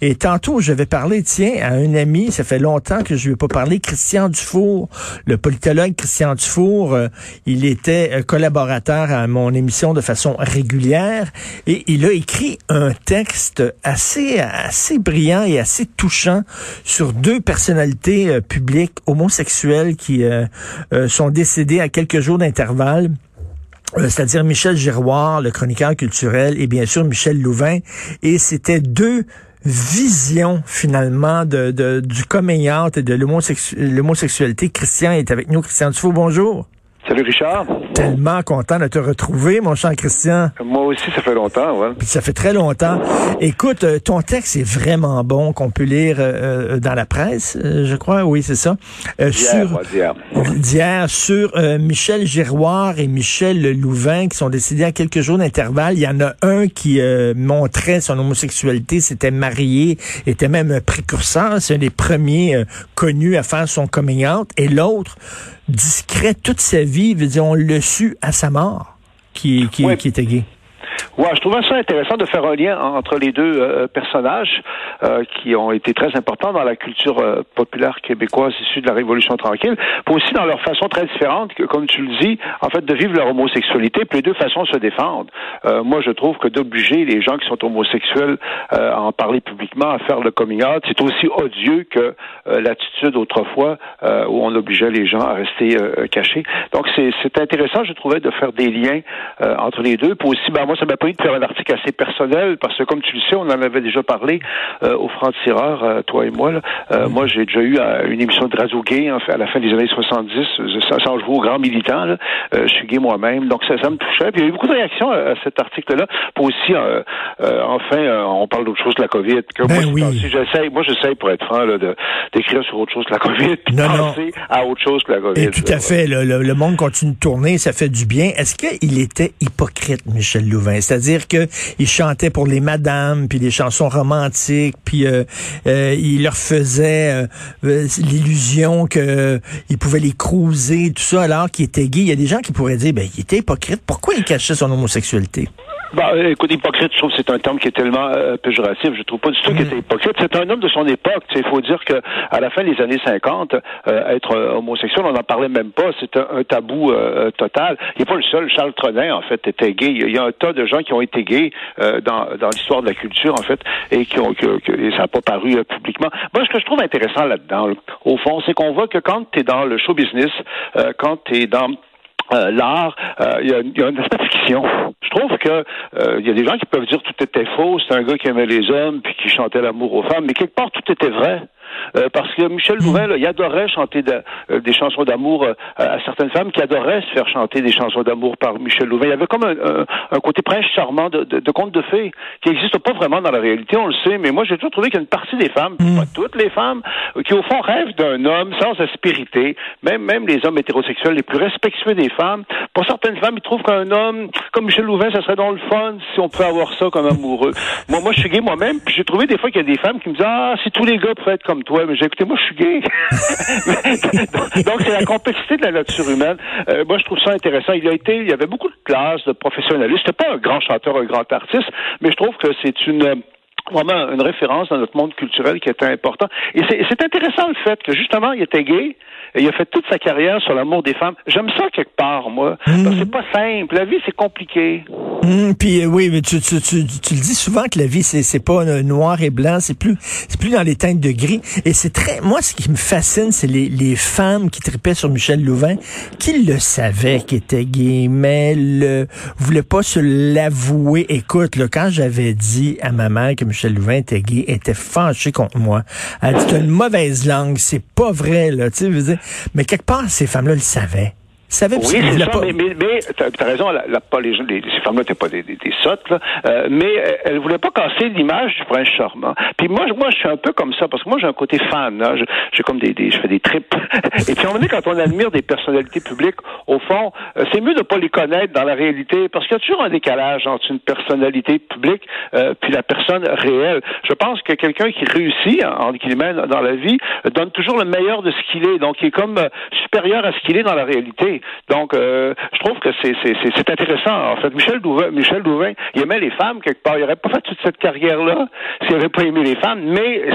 Et tantôt, je vais parler, tiens, à un ami, ça fait longtemps que je lui ai pas parlé, Christian Dufour, le politologue Christian Dufour, euh, il était euh, collaborateur à mon émission de façon régulière et il a écrit un texte assez assez brillant et assez touchant sur deux personnalités euh, publiques homosexuelles qui sont décédées à quelques jours d'intervalle. c'est-à-dire Michel Giroir, le chroniqueur culturel, et bien sûr Michel Louvain. Et c'était deux vision finalement de, du coméant et de l'homosexualité. Christian est avec nous. Christian Dufault, bonjour. Salut Richard. Tellement content de te retrouver, mon cher Christian. Moi aussi, ça fait longtemps, ouais. Puis ça fait très longtemps. Écoute, euh, ton texte est vraiment bon, qu'on peut lire euh, euh, dans la presse, je crois, oui, c'est ça. sur d'hier, sur Michel Giroir et Michel Louvain qui sont décédés à quelques jours d'intervalle. Il y en a un qui montrait son homosexualité, s'était marié, était même un précurseur, c'est un des premiers connus à faire son coming out, et l'autre discret toute sa vie, veut dire, on l'a su à sa mort, qui, qui, qui était gay. Ouais, je trouvais ça intéressant de faire un lien entre les deux euh, personnages euh, qui ont été très importants dans la culture euh, populaire québécoise issue de la Révolution tranquille, pour aussi dans leur façon très différente, que, comme tu le dis, en fait, de vivre leur homosexualité, puis les deux façons se défendre. moi, je trouve que d'obliger les gens qui sont homosexuels à en parler publiquement, à faire le coming out, c'est aussi odieux que l'attitude autrefois où on obligeait les gens à rester cachés. Donc, c'est intéressant, je trouvais, de faire des liens entre les deux. Puis aussi, ben, moi, ça m'a pris de faire un article assez personnel parce que, comme tu le sais, on en avait déjà parlé euh, au franc-tireur, euh, toi et moi. Là. Euh, mm-hmm. Moi, j'ai déjà eu une émission de radio gay en fait, à la fin des années 70, sans jouer au grand militant. Là. je suis gay moi-même, donc ça, ça me touchait. Puis il y a eu beaucoup de réactions à, cet article-là. Pour aussi, enfin, on parle d'autre chose que la COVID. Que ben moi, oui. j'essaie, moi, j'essaie pour être franc d'écrire sur autre chose que la COVID, puis non, penser à autre chose que la COVID. Et tout à fait. Le, le, monde continue de tourner, ça fait du bien. Est-ce qu'il était hypocrite, Michel Louvain? C'est-à-dire qu'il chantait pour les madames, puis des chansons romantiques, puis euh, euh, il leur faisait euh, l'illusion qu'il pouvait les cruiser, tout ça, alors qu'il était gay. Il y a des gens qui pourraient dire, ben, il était hypocrite. Pourquoi il cachait son homosexualité? Bah, écoute, hypocrite, je trouve que c'est un terme qui est tellement euh, péjoratif. Je trouve pas du tout qu'il était mm. hypocrite. C'est un homme de son époque. Il faut dire que à la fin des années 50, euh, être euh, homosexuel, on n'en parlait même pas. C'était un, tabou total. Il n'est pas le seul. Charles Trenin, en fait, était gay. Il y a un tas de gens qui ont été gays dans, dans l'histoire de la culture, en fait, et qui ont que, et ça n'a pas paru publiquement. Moi, ce que je trouve intéressant là-dedans, au fond, c'est qu'on voit que quand tu es dans le show business, quand tu es dans euh, l'art, euh, il y, a, une aspect fiction. Je trouve que il euh, y a des gens qui peuvent dire tout était faux, c'est un gars qui aimait les hommes puis qui chantait l'amour aux femmes, mais quelque part tout était vrai. Euh, parce que Michel Louvain, il adorait chanter euh, des chansons d'amour euh, à certaines femmes qui adoraient se faire chanter des chansons d'amour par Michel Louvain. Il y avait comme un, côté prince charmant de, de, de conte de fées qui n'existe pas vraiment dans la réalité, on le sait, mais moi j'ai toujours trouvé qu'il y a une partie des femmes, mm. pas toutes les femmes, qui au fond rêvent d'un homme sans aspérité, même, même les hommes hétérosexuels les plus respectueux des femmes. Pour certaines femmes, ils trouvent qu'un homme comme Michel Louvain, ça serait dans le fun si on peut avoir ça comme amoureux. moi, moi je suis gay moi-même, puis j'ai trouvé des fois qu'il y a des femmes qui me disent Ah, si tous les gars pouvaient être comme toi, mais moi, je suis gay. Donc, c'est la complexité de la nature humaine. Euh, moi, je trouve ça intéressant. Il a été, il y avait beaucoup de classes, de professionnalistes. C'était pas un grand chanteur, un grand artiste, mais je trouve que c'est une vraiment une référence dans notre monde culturel qui était important. Et c'est intéressant le fait que justement, il était gay, et il a fait toute sa carrière sur l'amour des femmes. J'aime ça quelque part, moi. Mmh. C'est pas simple. La vie, c'est compliqué. Mmh, puis euh, oui, mais tu, tu, tu, tu, le dis souvent que la vie, c'est, pas euh, noir et blanc, c'est plus c'est plus dans les teintes de gris. Et c'est très. Moi, ce qui me fascine, c'est les, les femmes qui tripaient sur Michel Louvain, qui le savaient qu'il était gay, mais le voulaient pas se l'avouer. Écoute, là, quand j'avais dit à ma mère que Michel Louvain était gay, elle était fâchée contre moi. Elle dit une mauvaise langue, c'est pas vrai, là. Tu sais, mais quelque part, ces femmes-là le savaient. Savait oui, c'est ça, pas... mais, mais, mais t'as raison, la, la, pas les, les, ces femmes-là n'étaient pas des, des, des sottes, là, euh, mais elle ne voulait pas casser l'image du prince charmant. Puis moi, moi, je suis un peu comme ça, parce que moi, j'ai un côté fan, hein, j'ai comme des, des, je fais des trips. Et puis, à un moment donné, quand on admire des personnalités publiques, au fond, euh, c'est mieux de pas les connaître dans la réalité, parce qu'il y a toujours un décalage entre une personnalité publique euh, puis la personne réelle. Je pense que quelqu'un qui réussit, en guillemets, dans la vie, donne toujours le meilleur de ce qu'il est, donc il est comme euh, supérieur à ce qu'il est dans la réalité. Donc, euh, je trouve que c'est, c'est, c'est, intéressant. En fait, Michel Louvain, Michel il aimait les femmes quelque part. Il n'aurait pas fait toute cette carrière-là s'il n'avait pas aimé les femmes, mais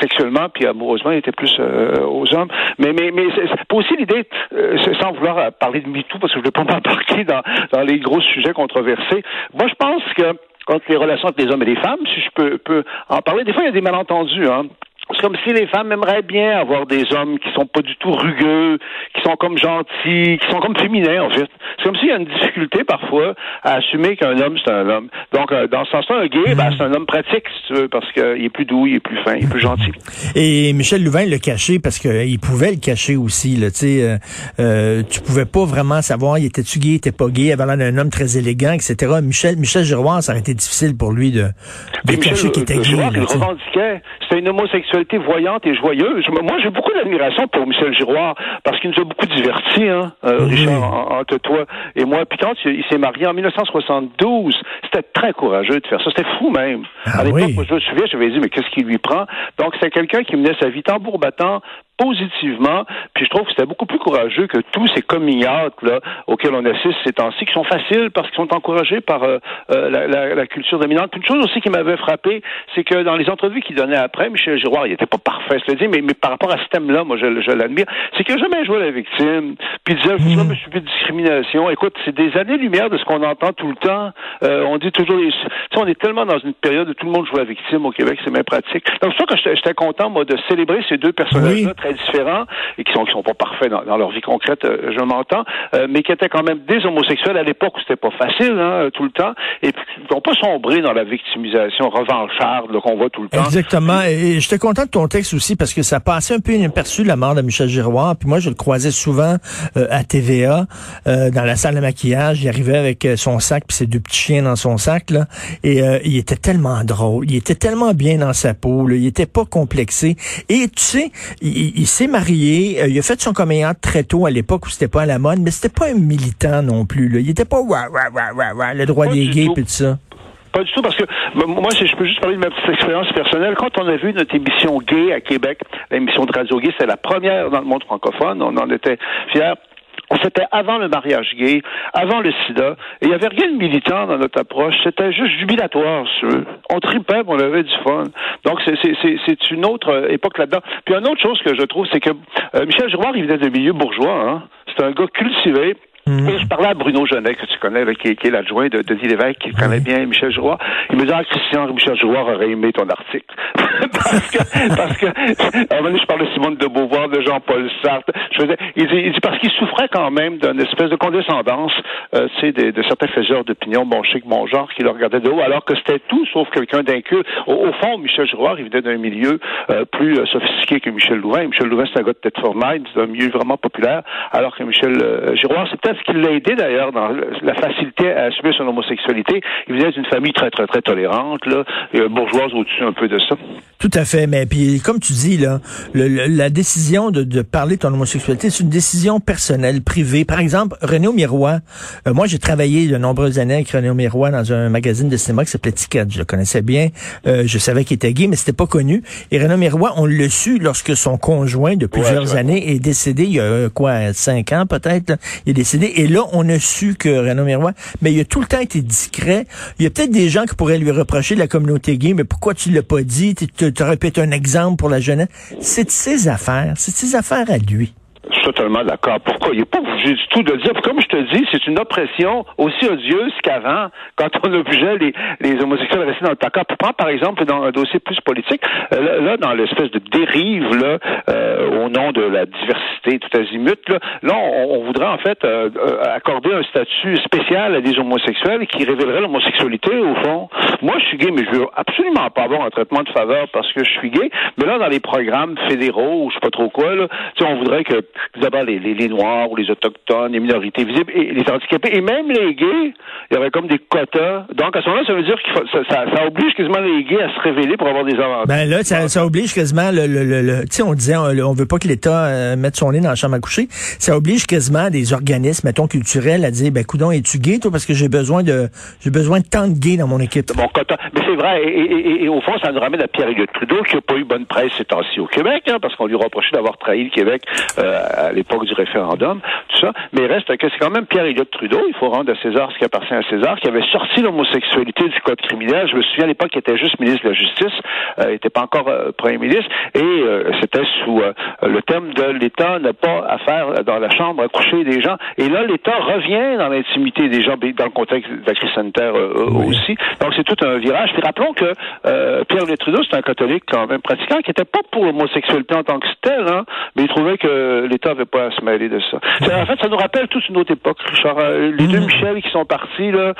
sexuellement puis amoureusement, il était plus euh, aux hommes. Mais, mais, mais c'est aussi l'idée, euh, sans vouloir parler de MeToo, parce que je ne veux pas m'embarquer dans, dans les gros sujets controversés. Moi, je pense que entre les relations entre les hommes et les femmes, si je peux, peux en parler, des fois, il y a des malentendus. Hein. C'est comme si les femmes aimeraient bien avoir des hommes qui sont pas du tout rugueux, qui sont comme gentils, qui sont comme féminins en fait. C'est comme s'il y a une difficulté parfois à assumer qu'un homme c'est un homme. Donc euh, dans ce sens-là, un gay, ben, c'est un homme pratique si tu veux, parce qu'il est plus doux, il est plus fin, il est plus gentil. Et Michel Louvain l'a caché parce qu'il pouvait le cacher aussi. Là, tu sais, euh, euh, tu pouvais pas vraiment savoir, il était-tu gay, il était pas gay, il avait l'air d'un homme très élégant, etc. Michel Michel Giroir, ça aurait été difficile pour lui de, de cacher qu'il était gay. il revendiquait, c'était une homosexualité voyante et joyeuse. Moi, j'ai beaucoup d'admiration pour Michel Giroir parce qu'il nous a beaucoup divertis, hein, euh, Richard, entre toi et moi. Puis quand il s'est marié en 1972, c'était très courageux de faire ça. C'était fou même. Ah à l'époque, je me souviens, j'avais dit, mais qu'est-ce qui lui prend? Donc, c'est quelqu'un qui menait sa vie tambour battant, positivement. Puis je trouve que c'était beaucoup plus courageux que tous ces coming out là auxquels on assiste ces temps-ci, qui sont faciles parce qu'ils sont encouragés par euh, euh, la, la, la, culture dominante. Puis une chose aussi qui m'avait frappé, c'est que dans les entrevues qu'il donnait après, Michel Giroir, il était pas parfait, je le dis, mais, mais par rapport à ce thème-là, moi je, je l'admire, c'est qu'il n'a jamais joué la victime. Puis il disait, je me suis de discrimination. Écoute, c'est des années-lumière de ce qu'on entend tout le temps. Euh, on dit toujours, les... on est tellement dans une période où tout le monde joue la victime au Québec, c'est même pratique. Donc c'est ça que j'étais content, moi, de célébrer ces deux personnages-là très différents et qui sont qui sont pas parfaits dans, leur vie concrète, euh, je m'entends, euh, mais qui étaient quand même des homosexuels à l'époque où c'était pas facile, hein, tout le temps, et qui n'ont pas sombré dans la victimisation revancharde qu'on voit tout le temps. Exactement. Et j'étais content de ton texte aussi parce que ça passait un peu inaperçu la mort de Michel Giroir. Puis moi, je le croisais souvent euh, à TVA, dans la salle de maquillage. Il arrivait avec son sac puis ses deux petits chiens dans son sac là, et il était tellement drôle. Il était tellement bien dans sa peau. Là. Il était pas complexé. Et tu sais, il, il s'est marié, euh, il a fait son comédien très tôt à l'époque où c'était pas à la mode, mais c'était pas un militant non plus. Là. Il était pas le droit des gays et tout ça. Pas du tout, parce que moi, si je peux juste parler de ma petite expérience personnelle. Quand on a vu notre émission gay à Québec, l'émission de Radio Gay, c'est la première dans le monde francophone. On en était fiers. C'était avant le mariage gay, avant le sida, il n'y avait rien de militant dans notre approche. C'était juste jubilatoire. On tripait, on avait du fun. Donc, c'est une autre époque là-dedans. Puis, une autre chose que je trouve, c'est que euh, Michel Giroir, il venait de milieu bourgeois. Hein? C'est un gars cultivé. Mhm. Et je parlais à Bruno Genet, que tu connais, qui, est l'adjoint de Denis Lévesque, qui connaît bien Michel Jouard. Il me dit, ah, Christian, Michel Jouard aurait aimé ton article. parce que, parce que, à un moment donné, je parlais de Simone de Beauvoir, de Jean-Paul Sartre. Je faisais, il dit, il dit parce qu'il souffrait quand même d'une espèce de condescendance, euh, tu sais, de, de, certains faiseurs d'opinion, bon chic, bon genre, qui le regardaient de haut, alors que c'était tout sauf quelqu'un d'incul. Au, au, fond, Michel Jouard, il venait d'un milieu euh, plus euh, sophistiqué que Michel Louvain. Michel Louvain, c'est un gars de tête formelle, c'est un milieu vraiment populaire, alors que Michel euh, Giroir, c'est peut-être ce qui l'a aidé d'ailleurs dans la facilité à assumer son homosexualité. Il venait d'une famille très, très, très tolérante, là, bourgeoise au-dessus un peu de ça. Tout à fait, mais puis comme tu dis, là, le, la décision de, de, parler de ton homosexualité, c'est une décision personnelle, privée. Par exemple, René Miroir, euh, moi j'ai travaillé de nombreuses années avec René Miroir dans un magazine de cinéma qui s'appelait Ticket. Je le connaissais bien, euh, je savais qu'il était gay, mais c'était pas connu. Et René Miroir, on l'a su lorsque son conjoint de plusieurs années est décédé, il y a quoi, cinq ans peut-être, il est décédé. Et là, on a su que Renaud Miroir, mais il a tout le temps été discret. Il y a peut-être des gens qui pourraient lui reprocher de la communauté gay, mais pourquoi tu l'as pas dit? Tu être un exemple pour la jeunesse. C'est ses affaires. C'est ses affaires à lui. Suis totalement d'accord. Pourquoi? Il n'est pas obligé du tout de dire. Comme je te dis, c'est une oppression aussi odieuse qu'avant, quand on obligeait les, les homosexuels à rester dans le placard. Prendre, par exemple, dans un dossier plus politique, euh, là, dans l'espèce de dérive, là, euh, au nom de la diversité tout azimut, là, là on, on voudrait en fait euh, accorder un statut spécial à des homosexuels qui révélerait l'homosexualité, au fond. Moi, je suis gay, mais je veux absolument pas avoir un traitement de faveur parce que je suis gay. Mais là, dans les programmes fédéraux, ou je sais pas trop quoi, là, on voudrait que d'abord les, les, les, Noirs ou les Autochtones, les minorités visibles, et les handicapés, et même les gays, il y avait comme des quotas. Donc, à ce moment-là, ça veut dire que ça, ça, ça, oblige quasiment les gays à se révéler pour avoir des avantages. Ben là, ça, ça oblige quasiment le... le, le, tu sais, on disait, on, on veut pas que l'État euh, mette son nez dans la chambre à coucher. Ça oblige quasiment des organismes, mettons, culturels à dire, ben, coudon, es-tu gay, toi, parce que j'ai besoin de j'ai besoin de tant de gays dans mon équipe. Mais c'est vrai, et, et, et, au fond, ça nous ramène à Pierre-Éliott Trudeau, qui n'a pas eu bonne presse ces temps-ci au Québec, hein, parce qu'on lui reprochait d'avoir trahi le Québec euh, à l'époque du référendum, tout ça. Mais il reste que c'est quand même Pierre-Éliott Trudeau, il faut rendre à César ce qui appartient à César, qui avait sorti l'homosexualité du code criminel. Je me souviens à l'époque qu'il était juste ministre de la Justice, euh, il n'était pas encore euh, premier ministre, et euh, c'était sous euh, le thème de l'État n'a pas à faire dans la chambre à coucher des gens. Et là, l'État revient dans l'intimité des gens, dans le contexte de la crise sanitaire aussi. Donc c'est tout un virage. Puis rappelons que Pierre Trudeau, c'est un catholique quand même pratiquant qui n'était pas pour l'homosexualité en tant que tel, hein, mais il trouvait que l'État n'avait pas à se mêler de ça. En fait, ça nous rappelle toute une autre époque, Richard. les deux mm. Michel qui sont partis, là,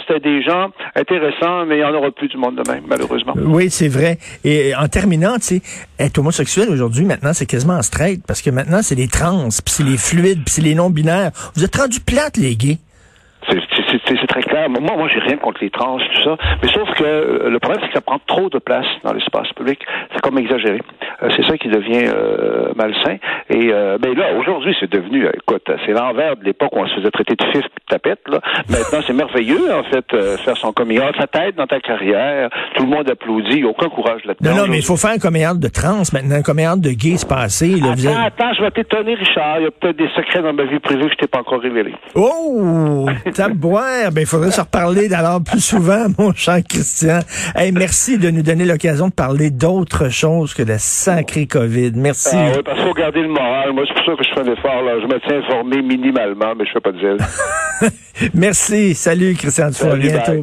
c'était des gens intéressants, mais il n'y en aura plus du monde de même, malheureusement. Oui, c'est vrai. Et en terminant, tu sais, être homosexuel aujourd'hui, maintenant, c'est quasiment straight, parce que maintenant, c'est les trans, puis c'est les fluides, puis c'est les non-binaires. Vous êtes rendu plate, les gays. C'est très clair. Moi, moi, j'ai rien contre les trans, tout ça. Mais sauf que euh, le problème, c'est que ça prend trop de place dans l'espace public. C'est comme exagéré. Euh, c'est ça qui devient euh, malsain. Et ben là, aujourd'hui, c'est devenu, écoute, c'est l'envers de l'époque où on se faisait traiter de fif de tapette. Là. Maintenant, c'est merveilleux, en fait, faire son coming out. Ça t'aide dans ta carrière. Tout le monde applaudit. Il n'y a aucun courage là-dedans. Non, non, mais il faut faire un coming out de trans maintenant, un coming out de gay se passer. attends, attends, je vais t'étonner, Richard. Il y a peut-être des secrets dans ma vie privée que je t'ai pas encore révélés. Oh! ben, il faudrait se reparler alors plus souvent, mon cher Christian. Hey, merci de nous donner l'occasion de parler d'autre chose que la sacrée COVID. Merci. Ah oui, parce qu'il faut garder le moral. Moi, c'est pour ça que je fais un effort, là. Je me tiens informé minimalement, mais je fais pas de zèle. merci. Salut, Christian. À bientôt.